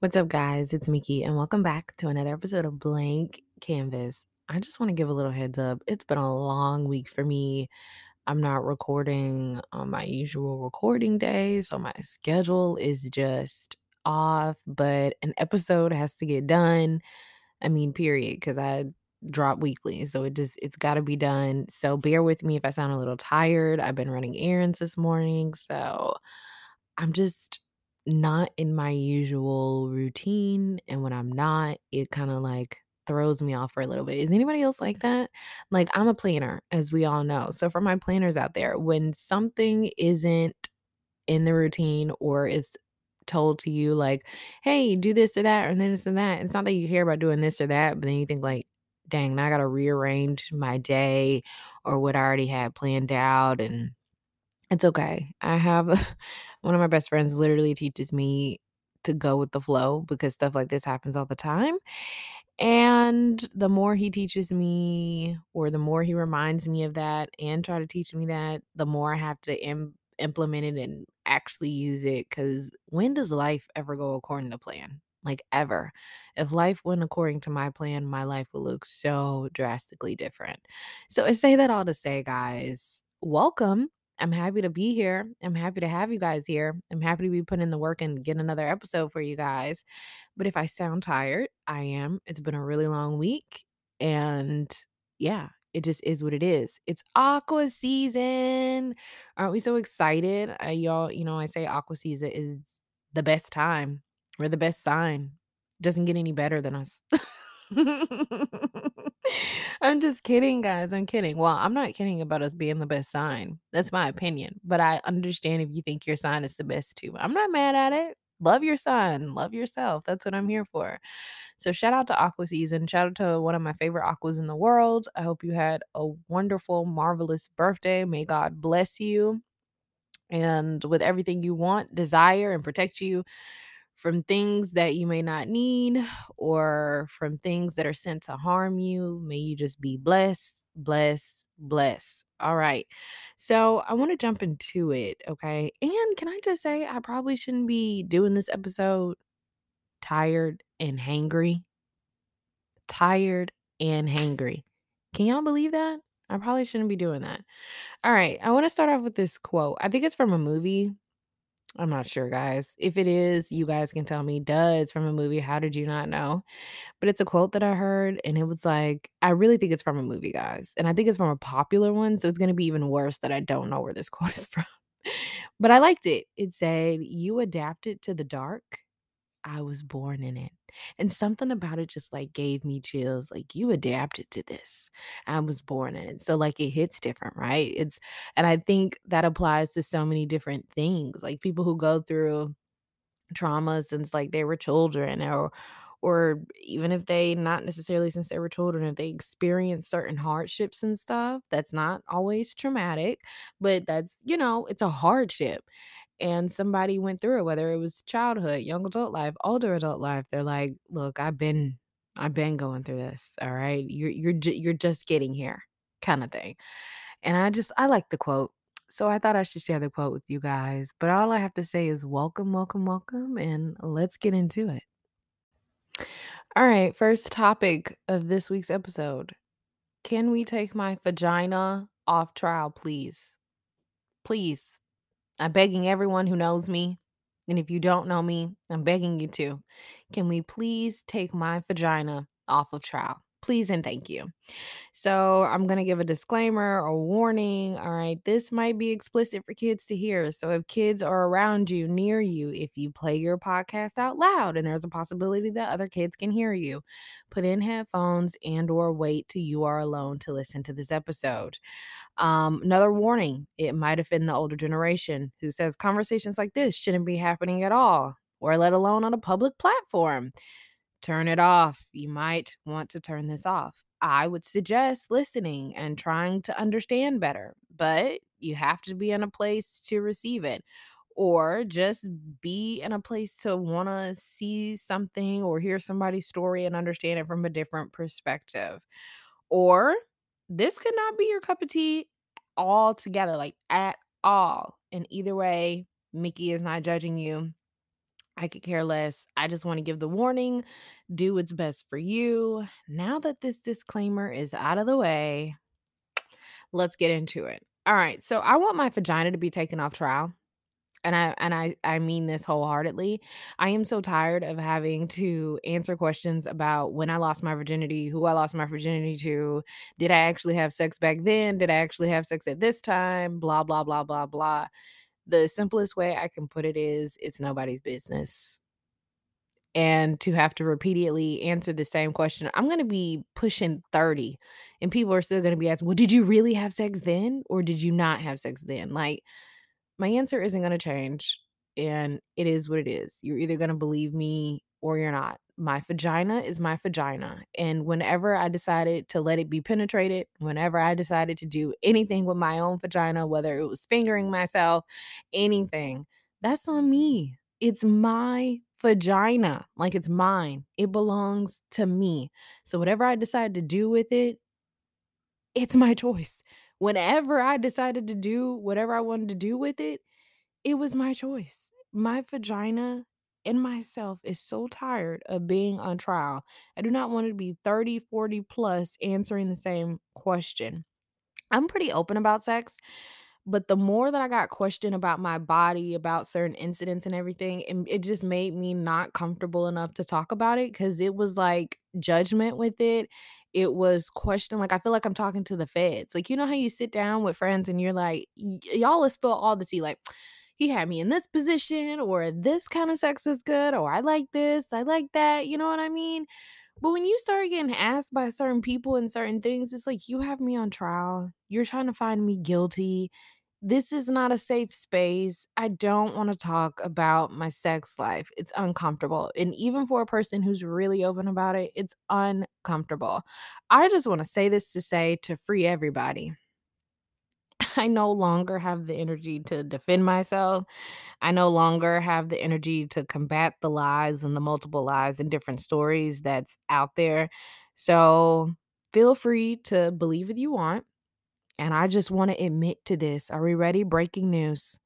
What's up, guys? It's Mickey, and welcome back to another episode of Blank Canvas. I just want to give a little heads up. It's been a long week for me. I'm not recording on my usual recording day, so my schedule is just off, but an episode has to get done. I mean, period, because I drop weekly, so it just it's got to be done. So bear with me if I sound a little tired. I've been running errands this morning, so I'm just not in my usual routine. And when I'm not, it kind of like throws me off for a little bit. Is anybody else like that? Like, I'm a planner, as we all know. So, for my planners out there, when something isn't in the routine or it's told to you, like, hey, do this or that, or this and that, it's not that you care about doing this or that, but then you think, like, dang, now I got to rearrange my day or what I already had planned out. And it's okay. I have one of my best friends literally teaches me to go with the flow because stuff like this happens all the time. And the more he teaches me, or the more he reminds me of that and try to teach me that, the more I have to Im- implement it and actually use it. Because when does life ever go according to plan? Like, ever. If life went according to my plan, my life would look so drastically different. So, I say that all to say, guys, welcome I'm happy to be here. I'm happy to have you guys here. I'm happy to be putting in the work and get another episode for you guys. But if I sound tired, I am. It's been a really long week. And yeah, it just is what it is. It's aqua season. Aren't we so excited? Uh, y'all, you know, I say aqua season is the best time. We're the best sign. Doesn't get any better than us. I'm just kidding, guys. I'm kidding. Well, I'm not kidding about us being the best sign. That's my mm-hmm. opinion. But I understand if you think your sign is the best too. I'm not mad at it. Love your sign. Love yourself. That's what I'm here for. So shout out to Aqua Season. Shout out to one of my favorite aquas in the world. I hope you had a wonderful, marvelous birthday. May God bless you. And with everything you want, desire, and protect you from things that you may not need or from things that are sent to harm you. May you just be blessed, blessed, blessed. All right. So I want to jump into it. Okay. And can I just say, I probably shouldn't be doing this episode tired and hangry. Tired and hangry. Can y'all believe that? I probably shouldn't be doing that. All right. I want to start off with this quote. I think it's from a movie I'm not sure, guys. If it is, you guys can tell me, duh, it's from a movie. How did you not know? But it's a quote that I heard, and it was like, I really think it's from a movie, guys. And I think it's from a popular one. So it's going to be even worse that I don't know where this quote is from. but I liked it. It said, You adapted to the dark, I was born in it. And something about it just like gave me chills. Like you adapted to this. I was born in it. So like it hits different, right? It's and I think that applies to so many different things. Like people who go through trauma since like they were children or or even if they not necessarily since they were children if they experience certain hardships and stuff that's not always traumatic but that's you know it's a hardship and somebody went through it, whether it was childhood, young adult life, older adult life, they're like, "Look, I've been I've been going through this, all right? You're you're ju you're just getting here," kinda thing. And I just I like the quote. So I thought I should share the quote with you guys. But all I have to say is welcome, welcome, welcome, and let's get into it. All right, first topic of this week's episode. Can we take my vagina off trial, please? Please. I'm begging everyone who knows me, and if you don't know me, I'm begging you to. Can we please take my vagina off of trial? Please and thank you. So, I'm going to give a disclaimer or warning. All right, this might be explicit for kids to hear. So, if kids are around you, near you, if you play your podcast out loud and there's a possibility that other kids can hear you, put in headphones and or wait till you are alone to listen to this episode. Um, another warning it might offend the older generation who says conversations like this shouldn't be happening at all, or let alone on a public platform. Turn it off. You might want to turn this off. I would suggest listening and trying to understand better, but you have to be in a place to receive it or just be in a place to want to see something or hear somebody's story and understand it from a different perspective. Or this could not be your cup of tea altogether, like at all. And either way, Mickey is not judging you. I could care less. I just want to give the warning, do what's best for you. Now that this disclaimer is out of the way, let's get into it. All right. So I want my vagina to be taken off trial. And I and I I mean this wholeheartedly. I am so tired of having to answer questions about when I lost my virginity, who I lost my virginity to, did I actually have sex back then? Did I actually have sex at this time? Blah blah blah blah blah. The simplest way I can put it is it's nobody's business. And to have to repeatedly answer the same question, I'm going to be pushing 30 and people are still going to be asking, "Well, did you really have sex then or did you not have sex then?" Like my answer isn't going to change and it is what it is. You're either going to believe me or you're not. My vagina is my vagina. And whenever I decided to let it be penetrated, whenever I decided to do anything with my own vagina, whether it was fingering myself, anything, that's on me. It's my vagina. Like it's mine. It belongs to me. So whatever I decide to do with it, it's my choice. Whenever I decided to do whatever I wanted to do with it, it was my choice. My vagina and myself is so tired of being on trial. I do not want to be 30, 40 plus answering the same question. I'm pretty open about sex, but the more that I got questioned about my body, about certain incidents and everything, and it just made me not comfortable enough to talk about it because it was like judgment with it. It was question like I feel like I'm talking to the feds. Like, you know how you sit down with friends and you're like, "Y- y'all let's spill all the tea. Like, he had me in this position, or this kind of sex is good, or I like this, I like that. You know what I mean? But when you start getting asked by certain people and certain things, it's like you have me on trial. You're trying to find me guilty. This is not a safe space. I don't want to talk about my sex life. It's uncomfortable. And even for a person who's really open about it, it's uncomfortable. I just want to say this to say to free everybody. I no longer have the energy to defend myself. I no longer have the energy to combat the lies and the multiple lies and different stories that's out there. So feel free to believe what you want. And I just want to admit to this. Are we ready? Breaking news.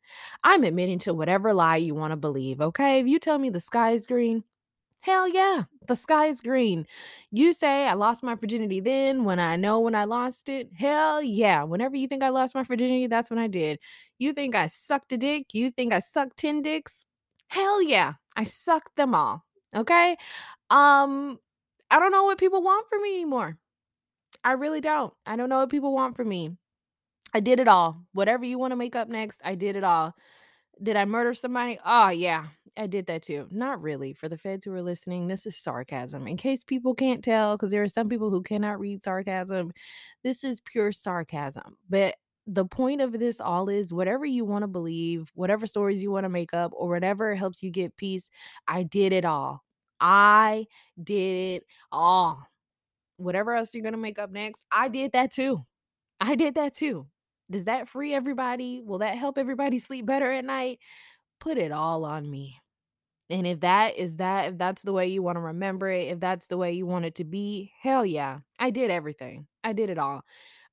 I'm admitting to whatever lie you want to believe. Okay. If you tell me the sky is green, Hell yeah, the sky is green. You say I lost my virginity then when I know when I lost it. Hell yeah. Whenever you think I lost my virginity, that's when I did. You think I sucked a dick? You think I sucked 10 dicks? Hell yeah. I sucked them all. Okay? Um I don't know what people want from me anymore. I really don't. I don't know what people want from me. I did it all. Whatever you want to make up next, I did it all. Did I murder somebody? Oh, yeah, I did that too. Not really. For the feds who are listening, this is sarcasm. In case people can't tell, because there are some people who cannot read sarcasm, this is pure sarcasm. But the point of this all is whatever you want to believe, whatever stories you want to make up, or whatever helps you get peace, I did it all. I did it all. Whatever else you're going to make up next, I did that too. I did that too. Does that free everybody? Will that help everybody sleep better at night? Put it all on me. And if that is that, if that's the way you want to remember it, if that's the way you want it to be, hell yeah. I did everything. I did it all.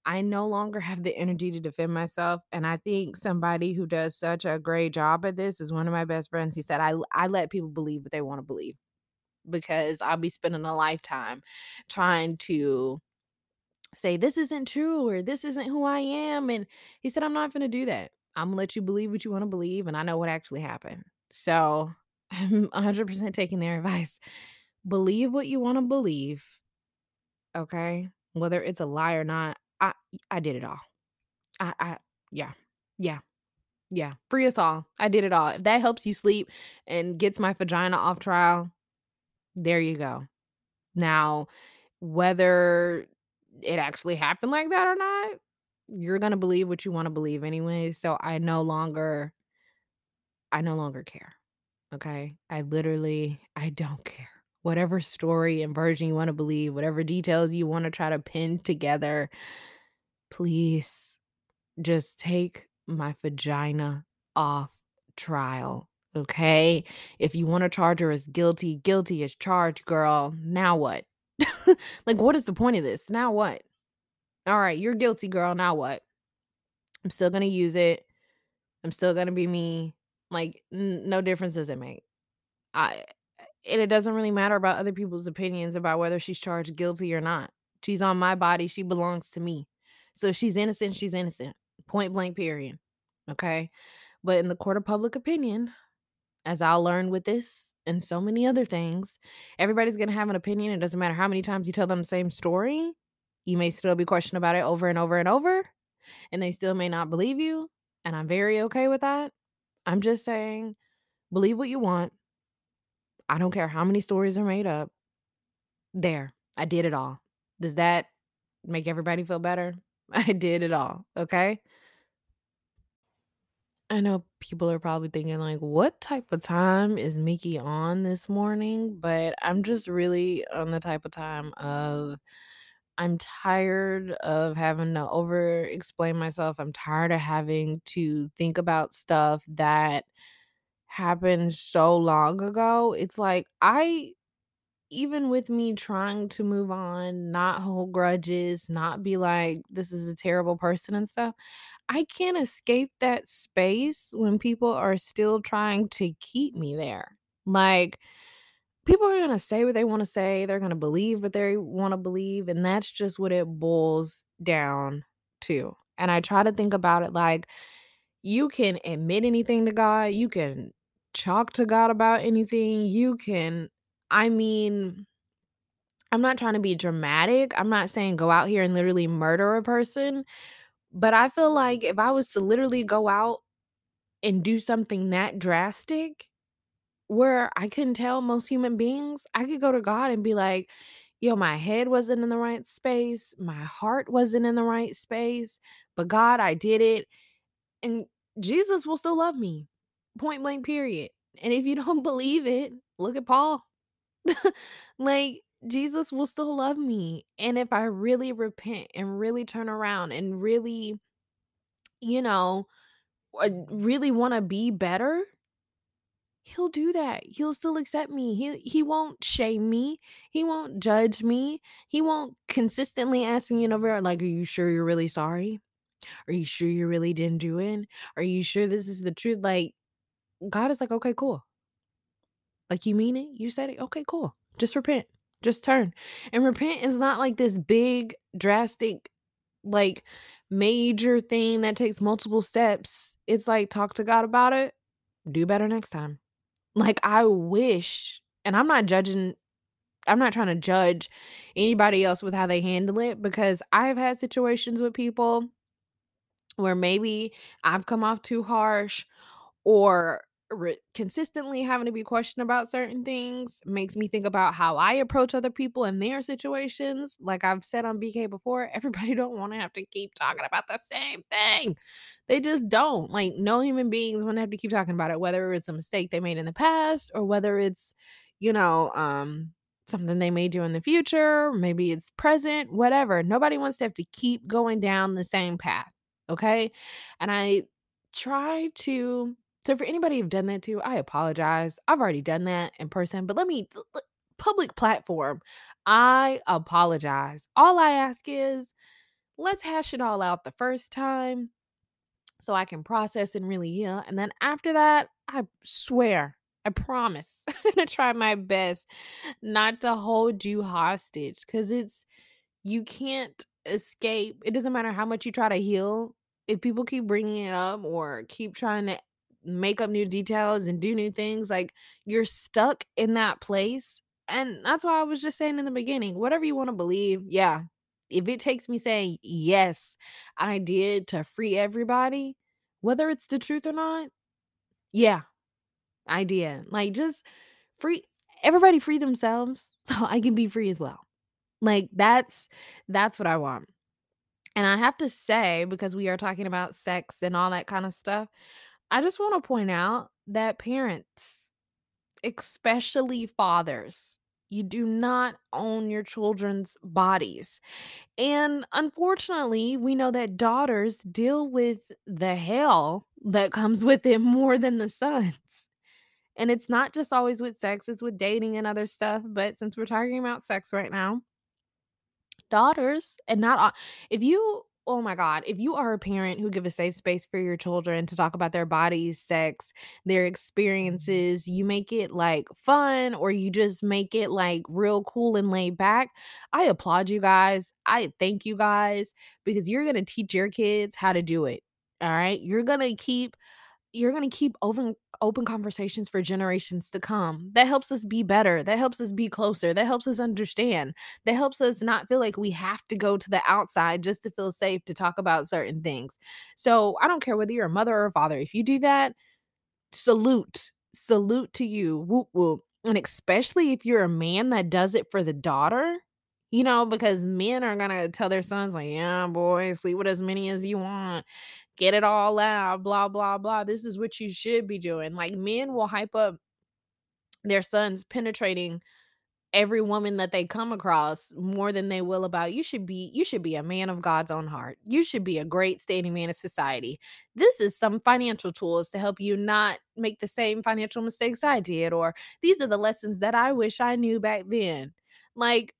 I no longer have the energy to defend myself. And I think somebody who does such a great job at this is one of my best friends. He said, I, I let people believe what they want to believe because I'll be spending a lifetime trying to say this isn't true or this isn't who I am. And he said, I'm not going to do that. I'm going to let you believe what you want to believe. And I know what actually happened. So I'm 100% taking their advice. Believe what you want to believe. Okay. Whether it's a lie or not, I, I did it all. I, I, yeah, yeah, yeah. Free us all. I did it all. If that helps you sleep and gets my vagina off trial, there you go. Now, whether it actually happened like that or not, you're gonna believe what you wanna believe anyway, so I no longer I no longer care, okay? I literally I don't care. Whatever story and version you wanna believe, whatever details you wanna try to pin together, please just take my vagina off trial, okay? If you wanna charge her as guilty, guilty as charged, girl. Now what? Like, what is the point of this? Now what? Alright, you're guilty, girl, now what? I'm still gonna use it. I'm still gonna be me. Like, n no difference does it make. I and it doesn't really matter about other people's opinions about whether she's charged guilty or not. She's on my body, she belongs to me. So if she's innocent, she's innocent. Point blank period. Okay? But in the court of public opinion, as I'll learn with this and so many other things, everybody's gonna have an opinion. It doesn't matter how many times you tell them the same story. You may still be questioned about it over and over and over, and they still may not believe you. And I'm very okay with that. I'm just saying, believe what you want. I don't care how many stories are made up. There, I did it all. Does that make everybody feel better? I did it all. Okay. I know people are probably thinking, like, what type of time is Mickey on this morning? But I'm just really on the type of time of I'm tired of having to over explain myself. I'm tired of having to think about stuff that happened so long ago. It's like I even with me trying to move on, not hold grudges, not be like, this is a terrible person and stuff, I can't escape that space when people are still trying to keep me there. Like, people are going to say what they want to say, they're going to believe what they want to believe, and that's just what it boils down to. And I try to think about it like you can admit anything to God, you can talk to God about anything, you can I mean, I'm not trying to be dramatic. I'm not saying go out here and literally murder a person, but I feel like if I was to literally go out and do something that drastic where I couldn't tell most human beings, I could go to God and be like, yo, my head wasn't in the right space, my heart wasn't in the right space, but God, I did it. And Jesus will still love me. Point blank, period. And if you don't believe it, look at Paul. like Jesus will still love me. And if I really repent and really turn around and really, you know, uh, really want to be better, he'll do that. He'll still accept me. He he won't shame me. He won't judge me. He won't consistently ask me over like, "Are you sure you're really sorry? Are you sure you really didn't do it? Are you sure this is the truth?" Like God is like, "Okay, cool. Like you mean it? You said it? Okay, cool. Just repent. Just turn." And repent is not like this big drastic like major thing that takes multiple steps. It's like talk to God about it. Do better next time. Like I wish and I'm not judging I'm not trying to judge anybody else with how they handle it because I've had situations with people where maybe I've come off too harsh or consistently having to be questioned about certain things makes me think about how I approach other people in their situations. Like I've said on BK before, everybody don't want to have to keep talking about the same thing. They just don't. Like no human beings want to have to keep talking about it, whether it's a mistake they made in the past or whether it's, you know, um something they may do in the future, maybe it's present, whatever. Nobody wants to have to keep going down the same path. Okay? And I try to so for anybody you've done that to, I apologize. I've already done that in person, but let me public platform. I apologize. All I ask is let's hash it all out the first time so I can process and really heal. And then after that, I swear, I promise, I'm going to try my best not to hold you hostage because it's, you can't escape. It doesn't matter how much you try to heal. If people keep bringing it up or keep trying to make up new details and do new things. Like you're stuck in that place. And that's why I was just saying in the beginning, whatever you want to believe, yeah. If it takes me saying, yes, I did to free everybody, whether it's the truth or not, yeah, I did. Like just free everybody free themselves so I can be free as well. Like that's that's what I want. And I have to say because we are talking about sex and all that kind of stuff, I just want to point out that parents, especially fathers, you do not own your children's bodies. And unfortunately, we know that daughters deal with the hell that comes with it more than the sons. And it's not just always with sex, it's with dating and other stuff. But since we're talking about sex right now, daughters, and not if you oh my god, if you are a parent who give a safe space for your children to talk about their bodies, sex, their mm-hmm. experiences, you make it, like, fun or you just make it, like, real cool and laid back, I applaud you guys. I thank you guys because you're gonna teach your kids how to do it, alright? You're gonna keep you're gonna keep open open conversations for generations to come. That helps us be better, that helps us be closer, that helps us understand, that helps us not feel like we have to go to the outside just to feel safe to talk about certain things. So, I don't care whether you're a mother or a father, if you do that, salute, salute to you, whoop whoop, and especially if you're a man that does it for the daughter, you know, because men are gonna tell their sons like, "Yeah, boy, sleep with as many as you want. Get it all out, blah, blah, blah. This is what you should be doing." Like, men will hype up their sons penetrating every woman that they come across more than they will about you should be you should be a man of God's own heart. You should be a great standing man of society. This is some financial tools to help you not make the same financial mistakes I did, or these are the lessons that I wish I knew back then. Like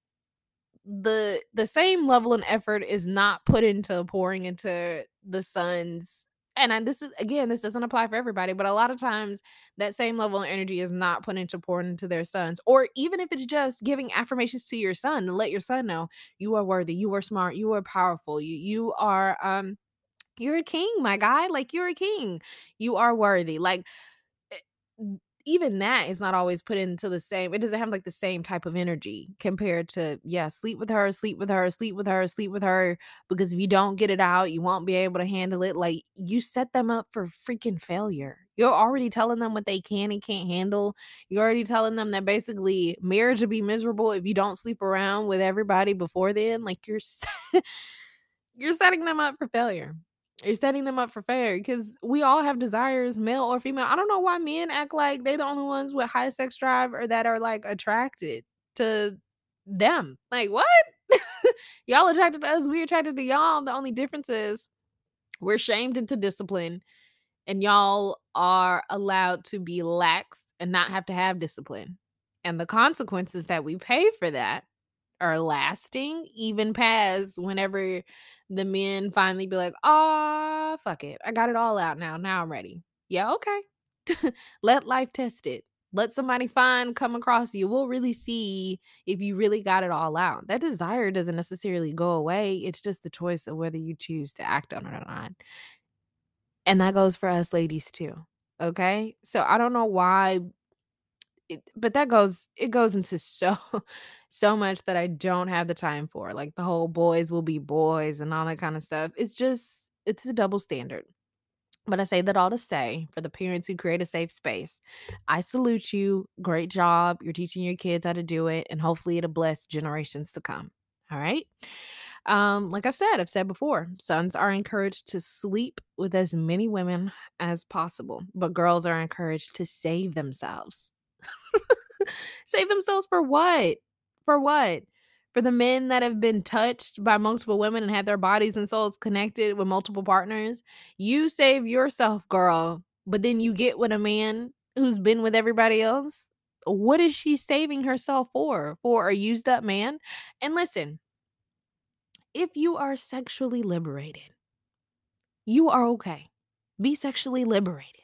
the the same level and effort is not put into pouring into the sons and I this is again, this doesn't apply for everybody, but a lot of times that same level of energy is not put into pouring into their sons, or even if it's just giving affirmations to your son to let your son know, "You are worthy, you are smart, you are powerful, you you are, um, you're a king, my guy, like, you're a king. You are worthy." Like, eh even that is not always put into the same it doesn't have, like, the same type of energy compared to, yeah, sleep with her, sleep with her, sleep with her, sleep with her, because if you don't get it out, you won't be able to handle it, like, you set them up for freaking failure. You're already telling them what they can and can't handle. You're already telling them that basically marriage will be miserable if you don't sleep around with everybody before then, like, you're you're setting them up for failure. You're setting them up for failure because we all have desires, male or female. I don't know why men act like they're the only ones with high sex drive or that are, like, attracted to them. Like, what? Y'all attracted to us, we attracted to y'all. The only difference is we're shamed into discipline, and y'all are allowed to be lax and not have to have discipline. And the consequences that we pay for that are lasting even past whenever the men finally be like, "Ah, fuck it. I got it all out now. Now I'm ready." Yeah, okay. Let life test it. Let somebody find come across you. We'll really see if you really got it all out. That desire doesn't necessarily go away. It's just the choice of whether you choose to act on it or not. And that goes for us ladies too, okay? So I don't know why it but that goes it goes into so so much that I don't have the time for, like the whole boys will be boys and all that kinda stuff. It's just it's a double standard. But I say that all to say, for the parents who create a safe space, I salute you. Great job. You're teaching your kids how to do it, and hopefully it'll bless generations to come. Alright? Um, like I've said I've said before, sons are encouraged to sleep with as many women as possible, but girls are encouraged to save themselves. Save themselves for what? For what? For the men that have been touched by multiple women and had their bodies and souls connected with multiple partners? You save yourself, girl, but then you get with a man who's been with everybody else? What is she saving herself for? For a used up man? And listen if you are sexually liberated you are okay. Be sexually liberated.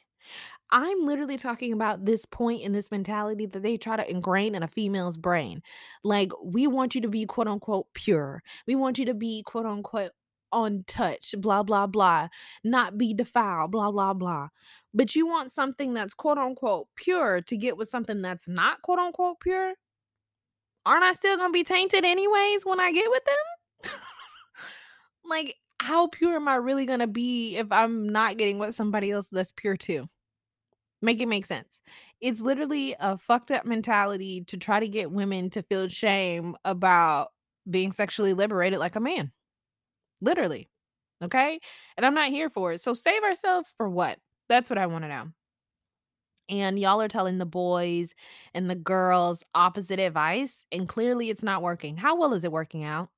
I'm literally talking about this point in this mentality that they try to ingrain in a female's brain. Like, we want you to be quote, unquote "pure." We want you to be quote, unquote "untouched," blah, blah, blah, not be defiled, blah, blah, blah. But you want something that's quote, unquote "pure" to get with something that's not quote, unquote "pure"? Aren't I still gonna be tainted anyways when I get with them? Like, how pure am I really gonna be if I'm not getting with somebody else that's pure too? Make it make sense. It's literally a fucked up mentality to try to get women to feel shame about being sexually liberated like a man. Literally, okay? And I'm not here for it. So save ourselves for what? That's what I wanna know. And y'all are telling the boys and the girls opposite advice, and clearly it's not working. How well is it working out?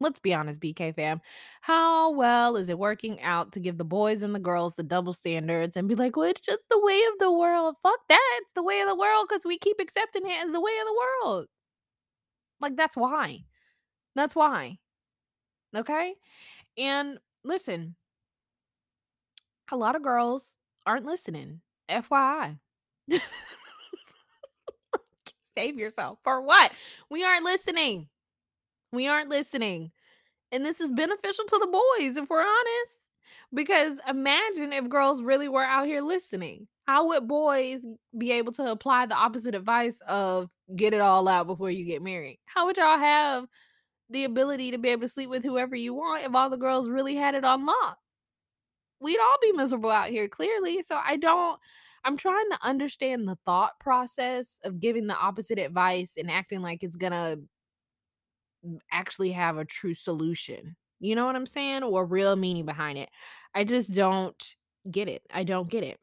Let's be honest, BK fam. How well is it working out to give the boys and the girls the double standards and be like, "Well, it's just the way of the world." Fuck that. It's the way of the world because we keep accepting it as the way of the world. Like, that's why. That's why. Okay? And listen, a lot of girls aren't listening. FYI. Save yourself. For what? We aren't listening. We aren't listening. And this is beneficial to the boys, if we're honest. Because imagine if girls really were out here listening. How would boys be able to apply the opposite advice of get it all out before you get married? How would y'all have the ability to be able to sleep with whoever you want if all the girls really had it on lock? We'd all be miserable out here, clearly. So I don't, I'm trying to understand the thought process of giving the opposite advice and acting like it's gonna actually have a true solution. You know what I'm saying? Or real meaning behind it. I just don't get it. I don't get it.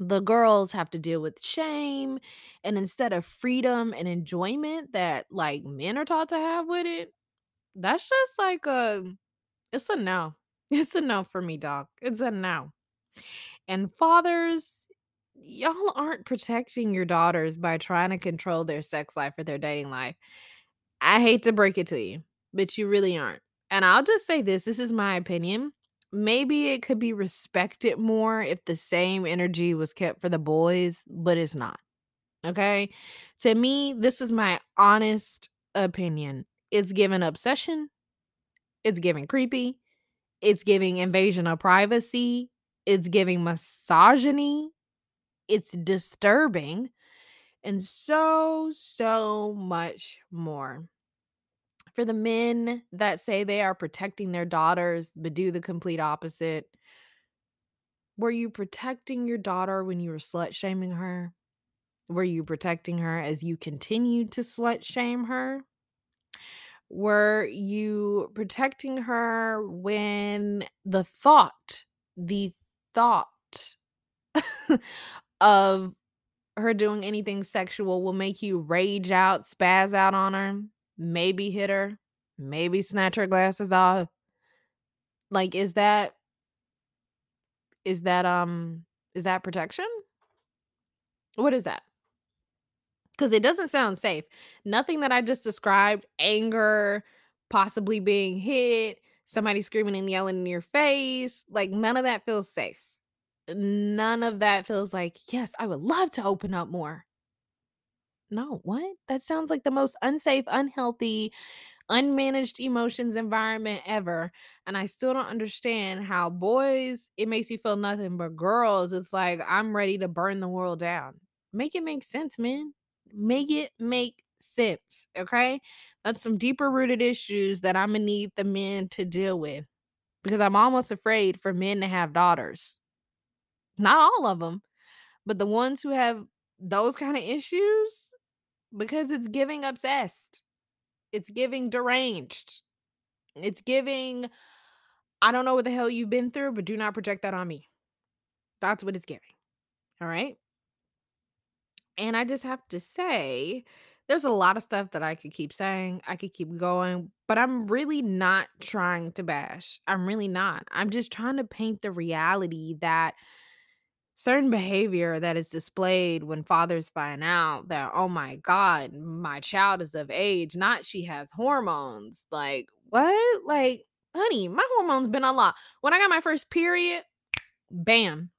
The girls have to deal with shame and instead of freedom and enjoyment that like men are taught to have with it, that's just like a it's a no. It's a no for me, dog. It's a no. And fathers, y'all aren't protecting your daughters by trying to control their sex life or their dating life. I hate to break it to you, but you really aren't. And I'll just say this this is my opinion. Maybe it could be respected more if the same energy was kept for the boys, but it's not. Okay. To me, this is my honest opinion. It's given obsession, it's giving creepy, it's giving invasion of privacy, it's giving misogyny, it's disturbing, and so, so much more. For the men that say they are protecting their daughters but do the complete opposite, were you protecting your daughter when you were slut shaming her? Were you protecting her as you continued to slut shame her? Were you protecting her when the thought, the thought of her doing anything sexual will make you rage out, spaz out on her, maybe hit her, maybe snatch her glasses off? Like, is that is that um is that protection? What is that? because it doesn't sound safe. Nothing that I just described anger, possibly being hit, somebody screaming and yelling in your face like, none of that feels safe. None of that feels like, yes, I would love to open up more. No, what? That sounds like the most unsafe, unhealthy, unmanaged emotions environment ever. And I still don't understand how boys, it makes you feel nothing, but girls, it's like, I'm ready to burn the world down. Make it make sense, man. Make it make sense. Okay. That's some deeper rooted issues that I'm going to need the men to deal with because I'm almost afraid for men to have daughters. Not all of them, but the ones who have those kind of issues because it's giving obsessed. It's giving deranged. It's giving, I don't know what the hell you've been through, but do not project that on me. That's what it's giving. All right. And I just have to say, there's a lot of stuff that I could keep saying. I could keep going, but I'm really not trying to bash. I'm really not. I'm just trying to paint the reality that certain behavior that is displayed when fathers find out that, oh my God, my child is of age, not she has hormones. Like, what? Like, honey, my hormones been a lot. When I got my first period, bam.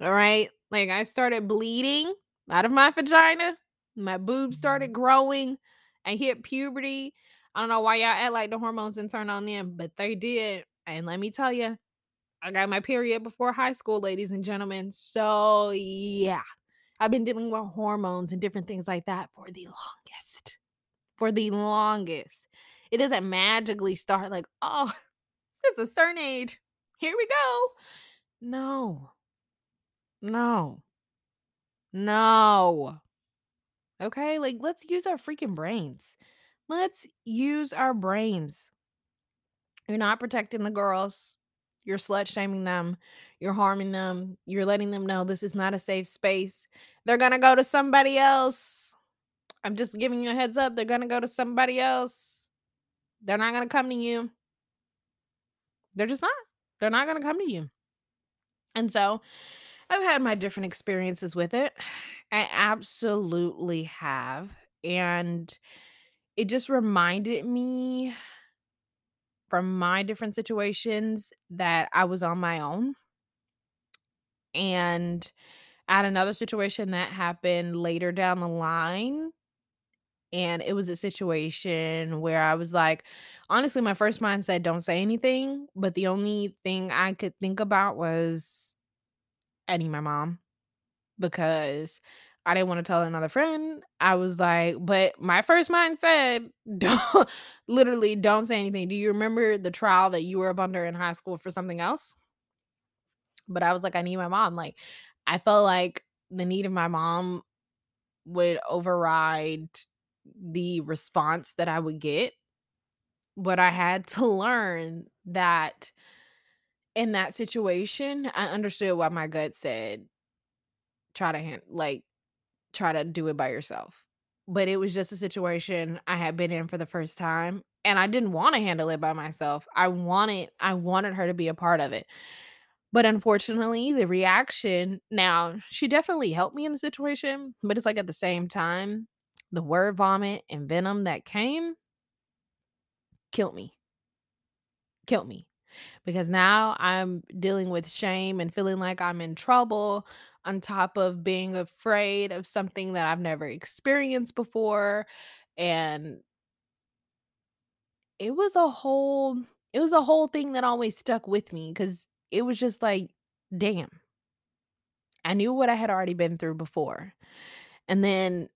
All right. Like, I started bleeding out of my vagina. My boobs started Mhm. growing. I hit puberty. I don't know why y'all act like the hormones didn't turn on them, but they did. And let me tell you, I got my period before high school, ladies and gentlemen. So, yeah, I've been dealing with hormones and different things like that for the longest. For the longest. It doesn't magically start like, oh, it's a certain age. Here we go. No. No. No. Okay, like let's use our freaking brains. Let's use our brains. You're not protecting the girls. You're slut shaming them. You're harming them. You're letting them know this is not a safe space. They're going to go to somebody else. I'm just giving you a heads up. They're going to go to somebody else. They're not going to come to you. They're just not. They're not going to come to you. And so I've had my different experiences with it. I absolutely have. And it just reminded me from my different situations that I was on my own. And at another situation that happened later down the line, and it was a situation where I was like honestly, my first mind said, "Don't say anything," but the only thing I could think about was adding my mom because I didn't wanna tell another friend. I was like but my first mind said, "Don't literally don't say anything." Do you remember the trial that you were up under in high school for something else? But I was like, "I need my mom." Like, I felt like the need of my mom would override the response that I would get. But I had to learn that in that situation, I understood why my gut said try to hand like, try to do it by yourself. But it was just a situation I had been in for the first time, and I didn't wanna handle it by myself. I wanted I wanted her to be a part of it. But unfortunately, the reaction now, she definitely helped me in the situation, but it's like at the same time, the word vomit and venom that came killed me. Killed me. Because now I'm dealing with shame and feeling like I'm in trouble on top of being afraid of something that I've never experienced before, and it was a whole it was a whole thing that always stuck with me because it was just like, "Damn." I knew what I had already been through before. And then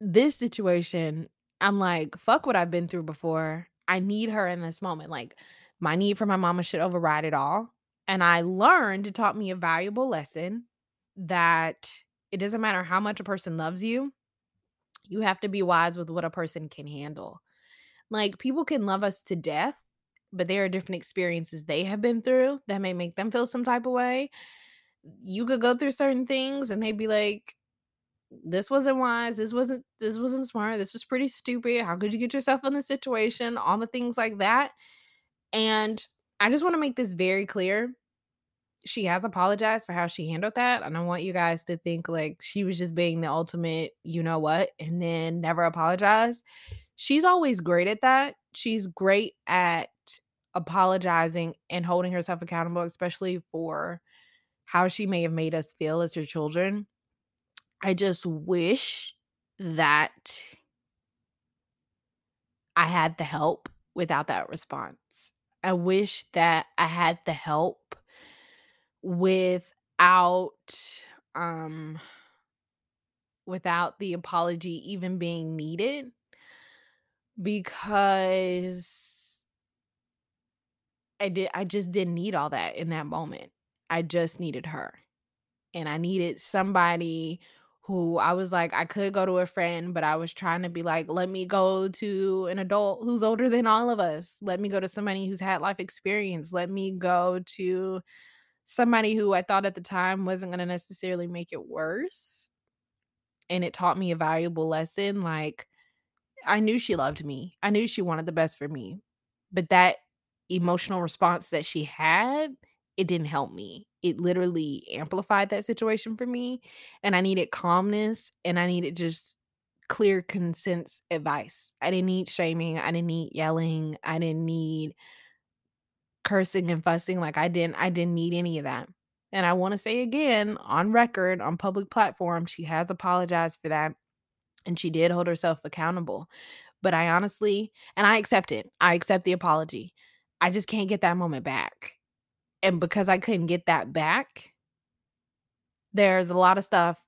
this situation, I'm like, "Fuck what I've been through before. I need her in this moment." Like, my need for my mama should override it all. And I learned it taught me a valuable lesson that it doesn't matter how much a person loves you, you have to be wise with what a person can handle. Like, people can love us to death, but there are different experiences they have been through that may make them feel some type of way. You could go through certain things and they'd be like, "This wasn't wise. This wasn't this wasn't smart. This was pretty stupid. How could you get yourself in this situation?" All the things like that. And I just wanna make this very clear. She has apologized for how she handled that, and I want you guys to think like she was just being the ultimate you know what, and then never apologize. She's always great at that. She's great at apologizing and holding herself accountable, especially for how she may have made us feel as her children. I just wish that I had the help without that response. I wish that I had the help without, um without the apology even being needed because I di I just didn't need all that in that moment. I just needed her. And I needed somebody who I was like I could go to a friend, but I was trying to be like, "Let me go to an adult who's older than all of us. Let me go to somebody who's had life experience. Let me go to somebody who I thought at the time wasn't gonna necessarily make it worse." And it taught me a valuable lesson, like, I knew she loved me. I knew she wanted the best for me. But that emotional response that she had, it didn't help me. It literally amplified that situation for me, and I needed calmness, and I needed just clear consents advice. I didn't need shaming, I didn't need yelling, I didn't need cursing and fussing, like, I didn't I didn't need any of that. And I wanna say again, on record, on public platform, she has apologized for that, and she did hold herself accountable. But I honestly and I accept it. I accept the apology. I just can't get that moment back. And because I couldn't get that back there's a lot of stuff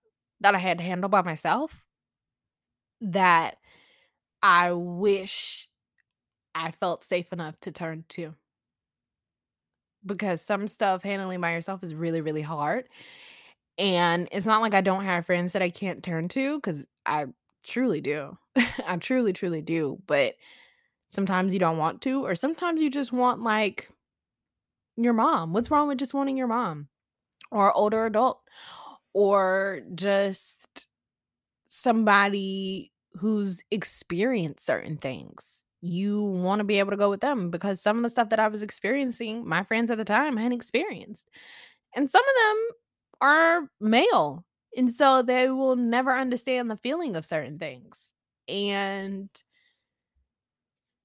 that I had to handle by myself that I wish I felt safe enough to turn to. Because some stuff handling by yourself is really, really hard. And it's not like I don't have friends that I can't turn to because I truly do. I truly, truly do, but sometimes you don't want to, or sometimes you just want, like your mom. What's wrong with just wanting your mom? Or older adult, or just somebody who's experienced certain things. You wanna be able to go with them because some of the stuff that I was experiencing, my friends at the time hadn't experienced. And some of them are male, and so they will never understand the feeling of certain things. And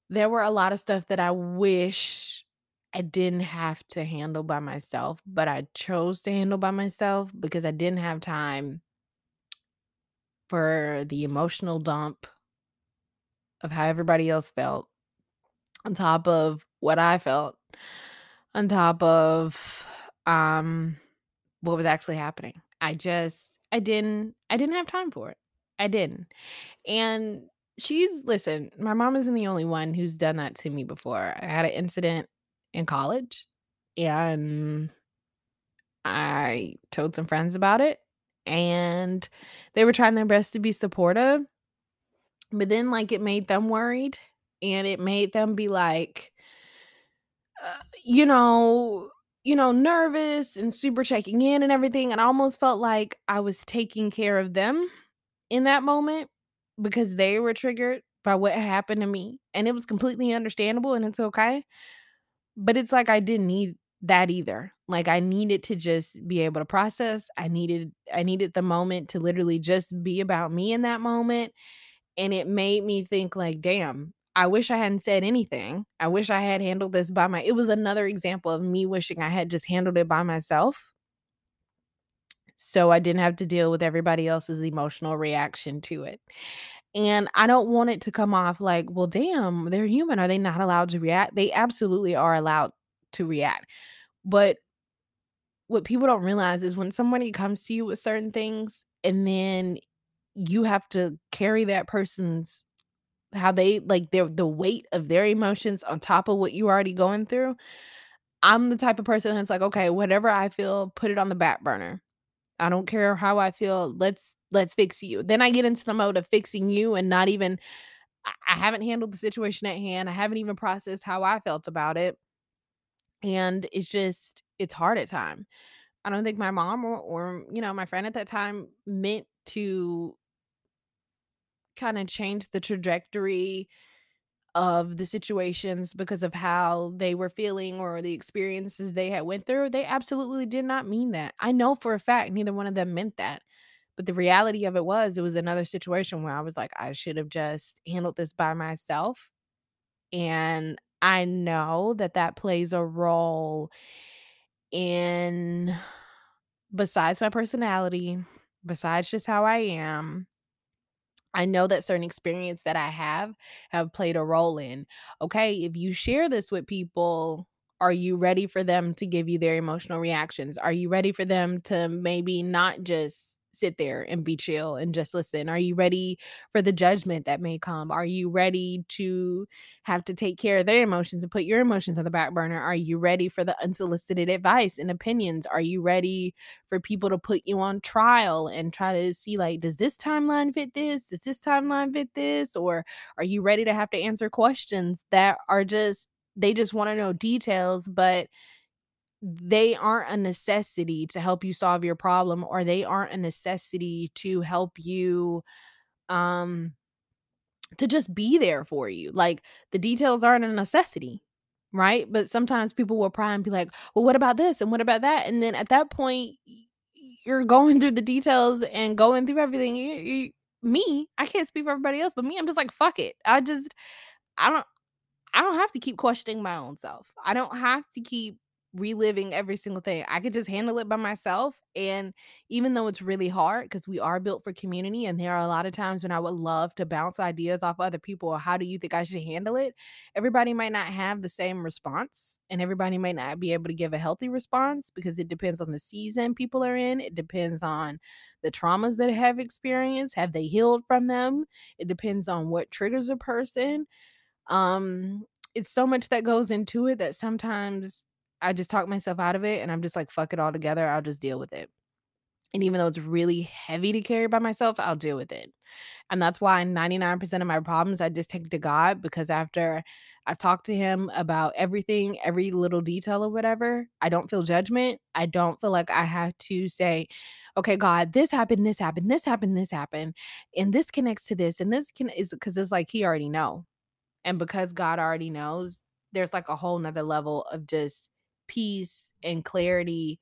There were a lot of stuff that I wish I didn't have to handle by myself, but I chose to handle by myself because I didn't have time for the emotional dump of how everybody else felt, on top of what I felt, on top of, um, what was actually happening. I just I didn't I didn't have time for it. I didn't. And she's listen, my mom isn't the only one who's done that to me before. I had an incident in college, and I told some friends about it, and they were trying their best to be supportive, but then, like, it made them worried, and it made them be like uh, you know you know, nervous and super checking in and everything, and I almost felt like I was taking care of them in that moment because they were triggered by what happened to me, and it was completely understandable, and it's okay. But it's like I didn't need that either. Like, I needed to just be able to process. I needed I needed the moment to literally just be about me in that moment, and it made me think like, "Damn, I wish I hadn't said anything. I wish I had handled this by my" it was another example of me wishing I had just handled it by myself so I didn't have to deal with everybody else's emotional reaction to it. And I don't want it to come off like, "Well, damn, they're human. Are they not allowed to react?" They absolutely are allowed to react. But what people don't realize is when somebody comes to you with certain things, and then you have to carry that person's how they like, their the weight of their emotions on top of what you're already going through, I'm the type of person that's like, "Okay, whatever I feel, put it on the back burner. I don't care how I feel. Let's let's fix you." Then I get into the mode of fixing you and not even I haven't handled the situation at hand. I haven't even processed how I felt about it. And it's just it's hard at time. I don't think my mom or or, you know, my friend at that time meant to kinda changed the trajectory of the situations because of how they were feeling or the experiences they had went through. They absolutely did not mean that. I know for a fact neither one of them meant that. But the reality of it was, it was another situation where I was like, "I should have just handled this by myself." And I know that that plays a role in besides my personality, besides just how I am I know that certain experience that I have, have played a role in. Okay, if you share this with people, are you ready for them to give you their emotional reactions? Are you ready for them to maybe not just sit there and be chill and just listen? Are you ready for the judgment that may come? Are you ready to have to take care of their emotions and put your emotions on the back burner? Are you ready for the unsolicited advice and opinions? Are you ready for people to put you on trial and try to see, like, does this timeline fit this? Does this timeline fit this? Or are you ready to have to answer questions that are just they just wanna know details, but they aren't a necessity to help you solve your problem, or they aren't a necessity to help you, um to just be there for you. Like, the details aren't a necessity, right? But sometimes people will pry and be like, "Well, what about this? And what about that?" And then at that point, you're going through the details and going through everything. You you me, I can't speak for everybody else, but me, I'm just like, "Fuck it." I just I don't I don't have to keep questioning my own self. I don't have to keep reliving every single thing. I could just handle it by myself, and even though it's really hard, because we are built for community, and there are a lot of times when I would love to bounce ideas off other people, how do you think I should handle it? Everybody might not have the same response, and everybody might not be able to give a healthy response because it depends on the season people are in. It depends on the traumas that have experienced. Have they healed from them? It depends on what triggers a person. Um, it's so much that goes into it that sometimes I just talk myself out of it, and I'm just like, "Fuck it all together. I'll just deal with it." And even though it's really heavy to carry by myself, I'll deal with it. And that's why 99% of my problems, I just take to God because after I talk to him about everything, every little detail or whatever, I don't feel judgment. I don't feel like I have to say, "Okay, God, this happened, this happened, this happened, this happened, and this connects to this, and this can" is because it's like he already know. And because God already knows, there's, like, a whole 'nother level of just peace and clarity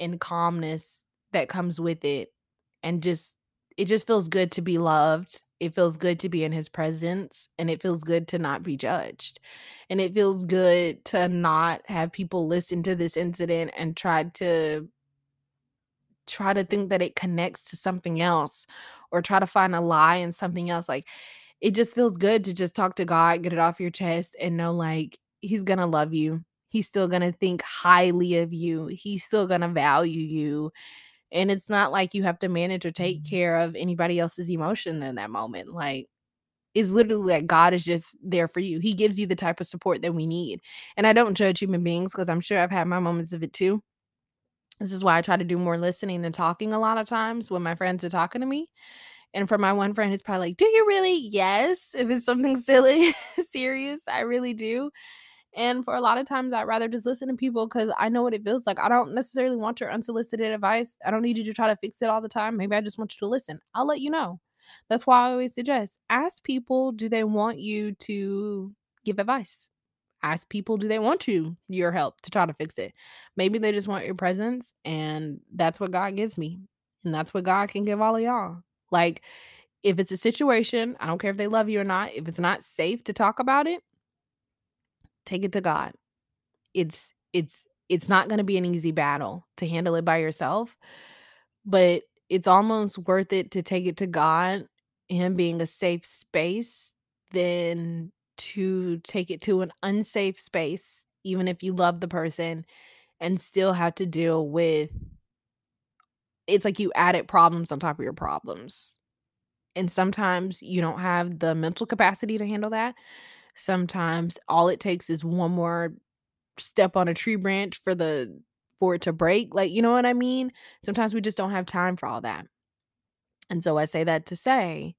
and calmness that comes with it, and just it just feels good to be loved It feels good to be in his presence, and it feels good to not be judged. And it feels good to not have people listen to this incident and try to try to think that it connects to something else or try to find a lie in something else. Like, it just feels good to just talk to God, get it off your chest, and know, like, he's gonna love you. He's still gonna think highly of you. He's still gonna value you. And it's not like you have to manage or take mm-hmm. care of anybody else's emotion in that moment. Like, it's literally like God is just there for you. He gives you the type of support that we need. And I don't judge human beings because I'm sure I've had my moments of it too. This is why I try to do more listening than talking a lot of times when my friends are talking to me. And for my one friend, it's probably like, "Do you really?" Yes. If it's something silly, serious, I really do. And for a lot of times, I'd rather just listen to people because I know what it feels like. I don't necessarily want your unsolicited advice. I don't need you to try to fix it all the time. Maybe I just want you to listen. I'll let you know. That's why I always suggest ask people, do they want you to give advice? Ask people, do they want you your help to try to fix it? Maybe they just want your presence, and that's what God gives me. And that's what God can give all of y'all. Like, if it's a situation, I don't care if they love you or not, if it's not safe to talk about it, take it to God. It's it's it's not going to be an easy battle to handle it by yourself, but it's almost worth it to take it to God and being a safe space than to take it to an unsafe space, even if you love the person and still have to deal with it's like you added problems on top of your problems. And sometimes you don't have the mental capacity to handle that. Sometimes all it takes is one more step on a tree branch for the for it to break. Like, you know what I mean? Sometimes we just don't have time for all that. And so I say that to say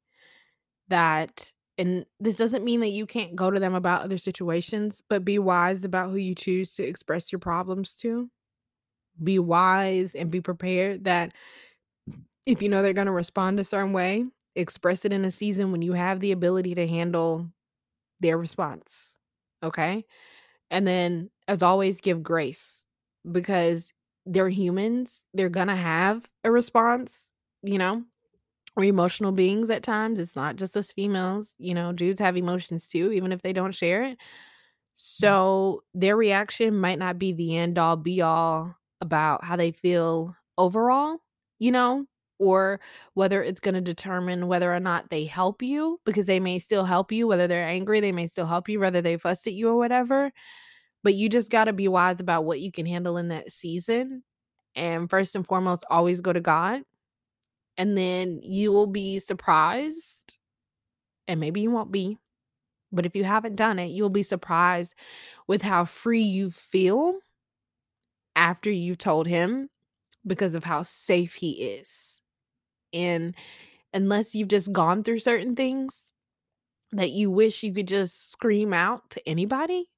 that and this doesn't mean that you can't go to them about other situations, but be wise about who you choose to express your problems to. Be wise and be prepared that if you know they're going to respond a certain way, express it in a season when you have the ability to handle their response. Okay? And then as always give grace because they're humans. They're going to have a response, you know? We're emotional beings at times. It's not just us females, you know, dudes have emotions too, even if they don't share it. Mm-hmm. So their reaction might not be the end all be all about how they feel overall, you know, or whether it's going to determine whether or not they help you because they may still help you, whether they're angry, they may still help you, whether they fussed at you or whatever. But you just got to be wise about what you can handle in that season. And first and foremost, always go to God. And then you will be surprised, and maybe you won't be, but if you haven't done it, you'll be surprised with how free you feel after you've told him because of how safe he is. And unless you've just gone through certain things that you wish you could just scream out to anybody,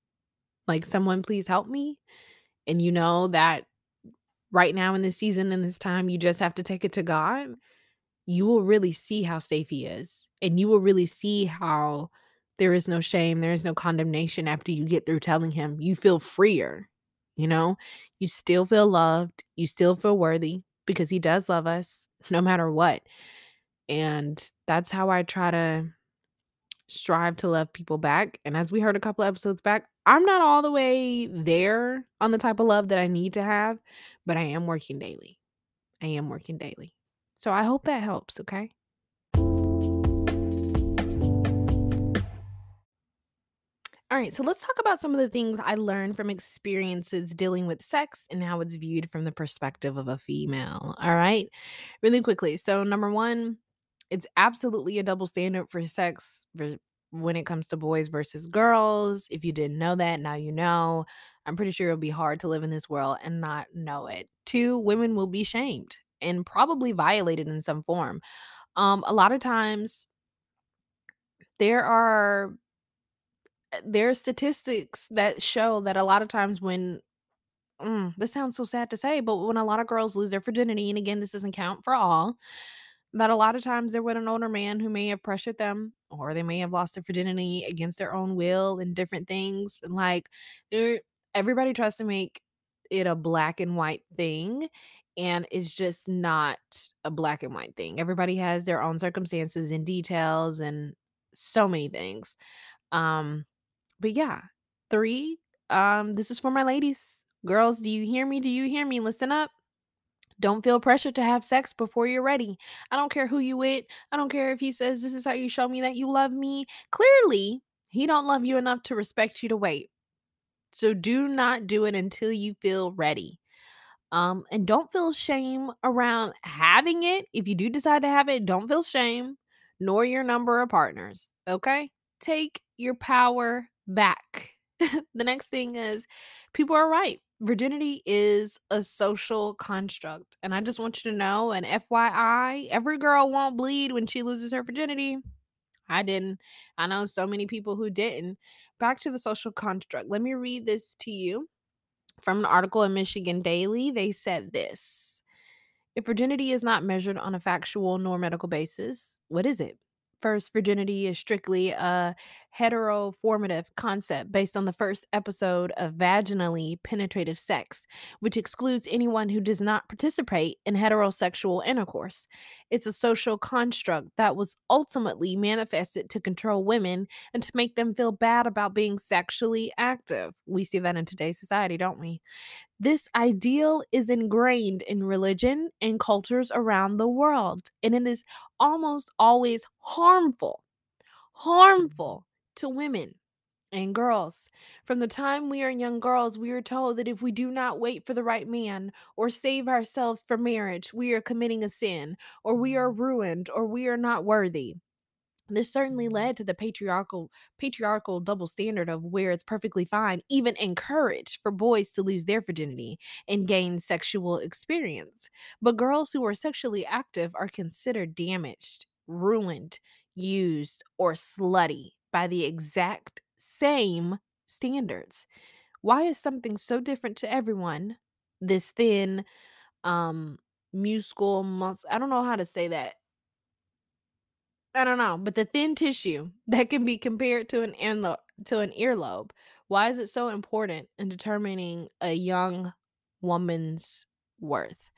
like, someone please help me. And you know that right now in this season, in this time, you just have to take it to God, you will really see how safe he is. And you will really see how there is no shame, there is no condemnation after you get through telling him. You feel freer, you know? You still feel loved, you still feel worthy because he does love us no matter what. And that's how I try to strive to love people back. And as we heard a couple episodes back, I'm not all the way there on the type of love that I need to have, but I am working daily. I am working daily. So I hope that helps, okay? All right, so let's talk about some of the things I learned from experiences dealing with sex and how it's viewed from the perspective of a female. All right, really quickly. So, number one, it's absolutely a double standard for sex when it comes to boys versus girls. If you didn't know that, now you know. I'm pretty sure it'll be hard to live in this world and not know it. Two, women will be shamed and probably violated in some form. Um, a lot of times, there are there are statistics that show that a lot of times when mm, this sounds so sad to say, but when a lot of girls lose their virginity, and again, this doesn't count for all, that a lot of times they're with an older man who may have pressured them or they may have lost their virginity against their own will and different things. And like, everybody tries to make it a black and white thing. and it's just not a black and white thing. Everybody has their own circumstances and details and so many things. Um, but yeah, 3, um, this is for my ladies. Girls, do you hear me? Do you hear me? Listen up. Don't feel pressure to have sex before you're ready. I don't care who you with. I don't care if he says this is how you show me that you love me. Clearly, he don't love you enough to respect you to wait. So do not do it until you feel ready. Um, and don't feel shame around having it. If you do decide to have it, don't feel shame, nor your number of partners. Okay? Take your power back. the next thing is people are right. Virginity is a social construct. And I just want you to know, and FYI, every girl won't bleed when she loses her virginity. I didn't. I know so many people who didn't. Back to the social construct. Let me read this to you from an article in Michigan Daily. They said this If virginity is not measured on a factual nor medical basis, what is it? First, virginity is strictly a heteronormative concept based on the first episode of vaginally penetrative sex, which excludes anyone who does not participate in heterosexual intercourse. It's a social construct that was ultimately manifested to control women and to make them feel bad about being sexually active. We see that in today's society, don't we? This ideal is ingrained in religion and cultures around the world, and it is almost always harmful, mm-hmm. harmful to women and girls. From the time we are young girls, we are told that if we do not wait for the right man or save ourselves for marriage, we are committing a sin, or we are mm-hmm. ruined, or we are not worthy. This certainly led to the patriarchal patriarchal double standard of where it's perfectly fine, even encouraged for boys to lose their virginity and gain sexual experience. But girls who are sexually active are considered damaged, ruined, used, or slutty by the exact same standards. Why is something so different to everyone? This thin, um, musical mus I don't know how to say that I don't know, but the thin tissue that can be compared to an earlo- to an earlobe. Why is it so important in determining a young woman's worth?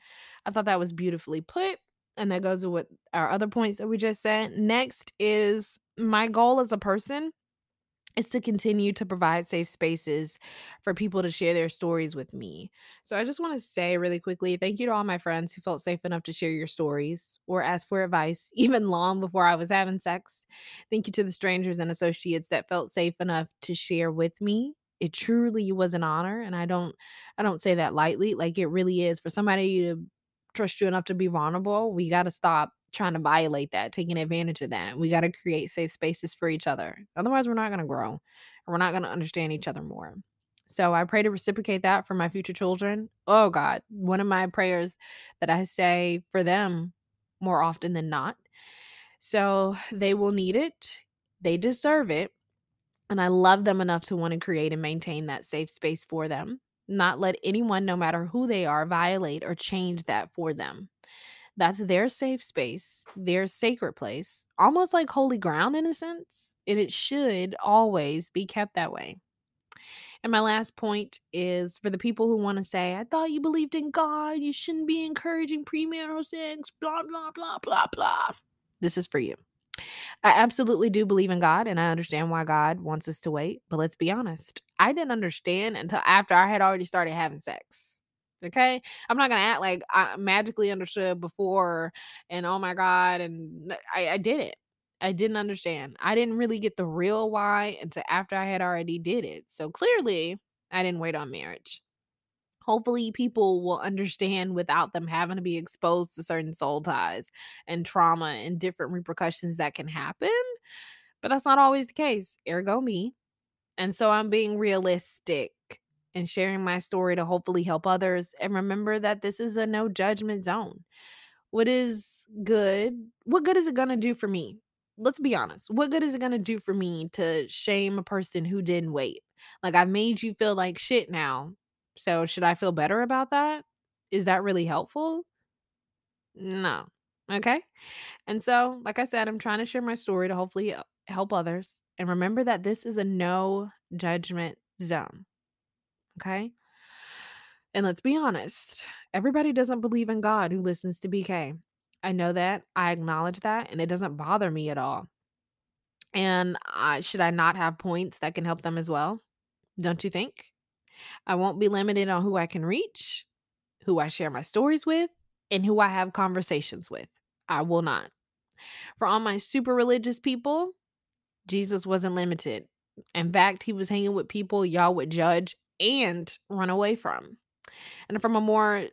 I thought that was beautifully put, and that goes with our other points that we just said. Next is my goal as a person is to continue to provide safe spaces for people to share their stories with me. So I just want to say really quickly thank you to all my friends who felt safe enough to share your stories or ask for advice even long before I was having sex. Thank you to the strangers and associates that felt safe enough to share with me. It truly was an honor and I don't I don't say that lightly like it really is for somebody to trust you enough to be vulnerable. We got to stop trying to violate that, taking advantage of that. We got to create safe spaces for each other. Otherwise, we're not going to grow and we're not going to understand each other more. So I pray to reciprocate that for my future children. Oh God, one of my prayers that I say for them more often than not. So they will need it. They deserve it. And I love them enough to want to create and maintain that safe space for them. Not let anyone, no matter who they are, violate or change that for them. That's their safe space, their sacred place, almost like holy ground in a sense. And it should always be kept that way. And my last point is for the people who want to say, I thought you believed in God. You shouldn't be encouraging premarital sex, blah, blah, blah, blah, blah. This is for you. I absolutely do believe in God and I understand why God wants us to wait. But let's be honest, I didn't understand until after I had already started having sex. Okay. I'm not going to act like I magically understood before and oh my God. And I, I didn't. I didn't understand. I didn't really get the real why until after I had already did it. So clearly, I didn't wait on marriage. Hopefully, people will understand without them having to be exposed to certain soul ties and trauma and different repercussions that can happen. But that's not always the case. Ergo me. And so I'm being realistic and sharing my story to hopefully help others. And remember that this is a no judgment zone. What is good? What good is it going to do for me? Let's be honest. What good is it going to do for me to shame a person who didn't wait? Like, I've made you feel like shit now. So, should I feel better about that? Is that really helpful? No. Okay. And so, like I said, I'm trying to share my story to hopefully uh, help others. And remember that this is a no judgment zone. Okay. And let's be honest, everybody doesn't believe in God who listens to BK. I know that. I acknowledge that, and it doesn't bother me at all. And I should I not have points that can help them as well? Don't you think? I won't be limited on who I can reach, who I share my stories with, and who I have conversations with. I will not. For all my super religious people, Jesus wasn't limited. In fact, he was hanging with people y'all would judge and run away from. And from a more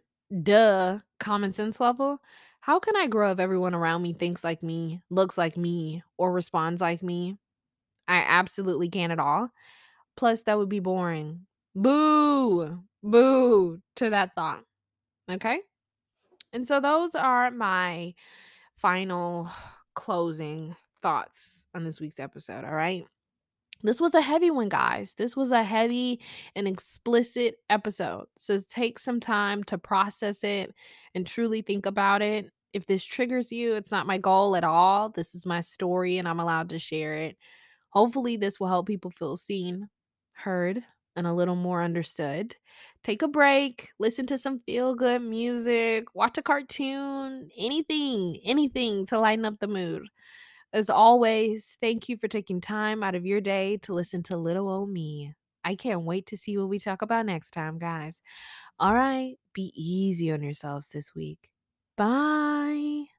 duh common sense level, how can I grow if everyone around me thinks like me, looks like me, or responds like me? I absolutely can't at all. Plus, that would be boring. Boo! Boo to that thought. Okay? And so, those are my final closing thoughts on this week's episode. All right. This was a heavy one, guys. This was a heavy and explicit episode. So take some time to process it and truly think about it. If this triggers you, it's not my goal at all. This is my story and I'm allowed to share it. Hopefully, this will help people feel seen, heard, and a little more understood. Take a break, listen to some feel good music, watch a cartoon, anything, anything to lighten up the mood. As always, thank you for taking time out of your day to listen to little old me. I can't wait to see what we talk about next time, guys. All right, be easy on yourselves this week. Bye.